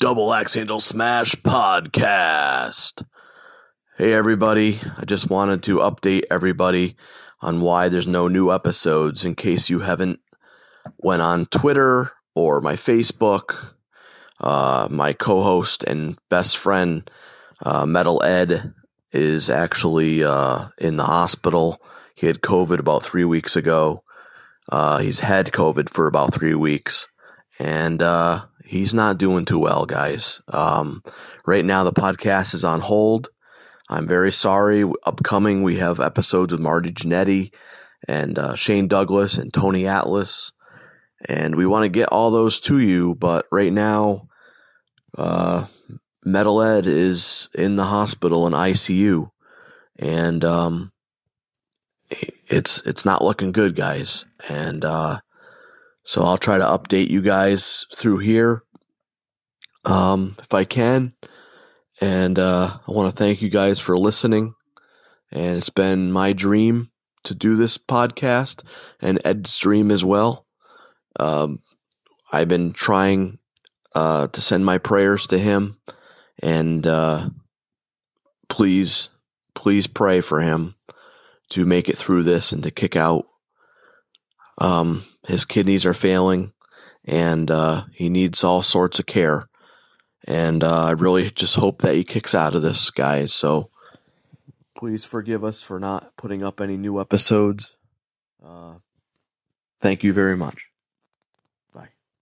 Double Axe Handle Smash Podcast. Hey, everybody. I just wanted to update everybody on why there's no new episodes in case you haven't went on Twitter or my Facebook. Uh, my co-host and best friend, uh, Metal Ed, is actually uh, in the hospital. He had COVID about three weeks ago. Uh, he's had COVID for about three weeks, and uh, he's not doing too well, guys. Um, right now, the podcast is on hold. I'm very sorry. Upcoming, we have episodes with Marty Jannetty and uh, Shane Douglas and Tony Atlas, and we want to get all those to you. But right now, uh, Metal Ed is in the hospital in ICU, and um, it's it's not looking good, guys. And uh, so I'll try to update you guys through here um, if I can. And uh, I want to thank you guys for listening. And it's been my dream to do this podcast and Ed's dream as well. Um, I've been trying uh, to send my prayers to him. And uh, please, please pray for him to make it through this and to kick out. Um, his kidneys are failing and uh, he needs all sorts of care. And uh, I really just hope that he kicks out of this, guys. So please forgive us for not putting up any new episodes. Uh, thank you very much.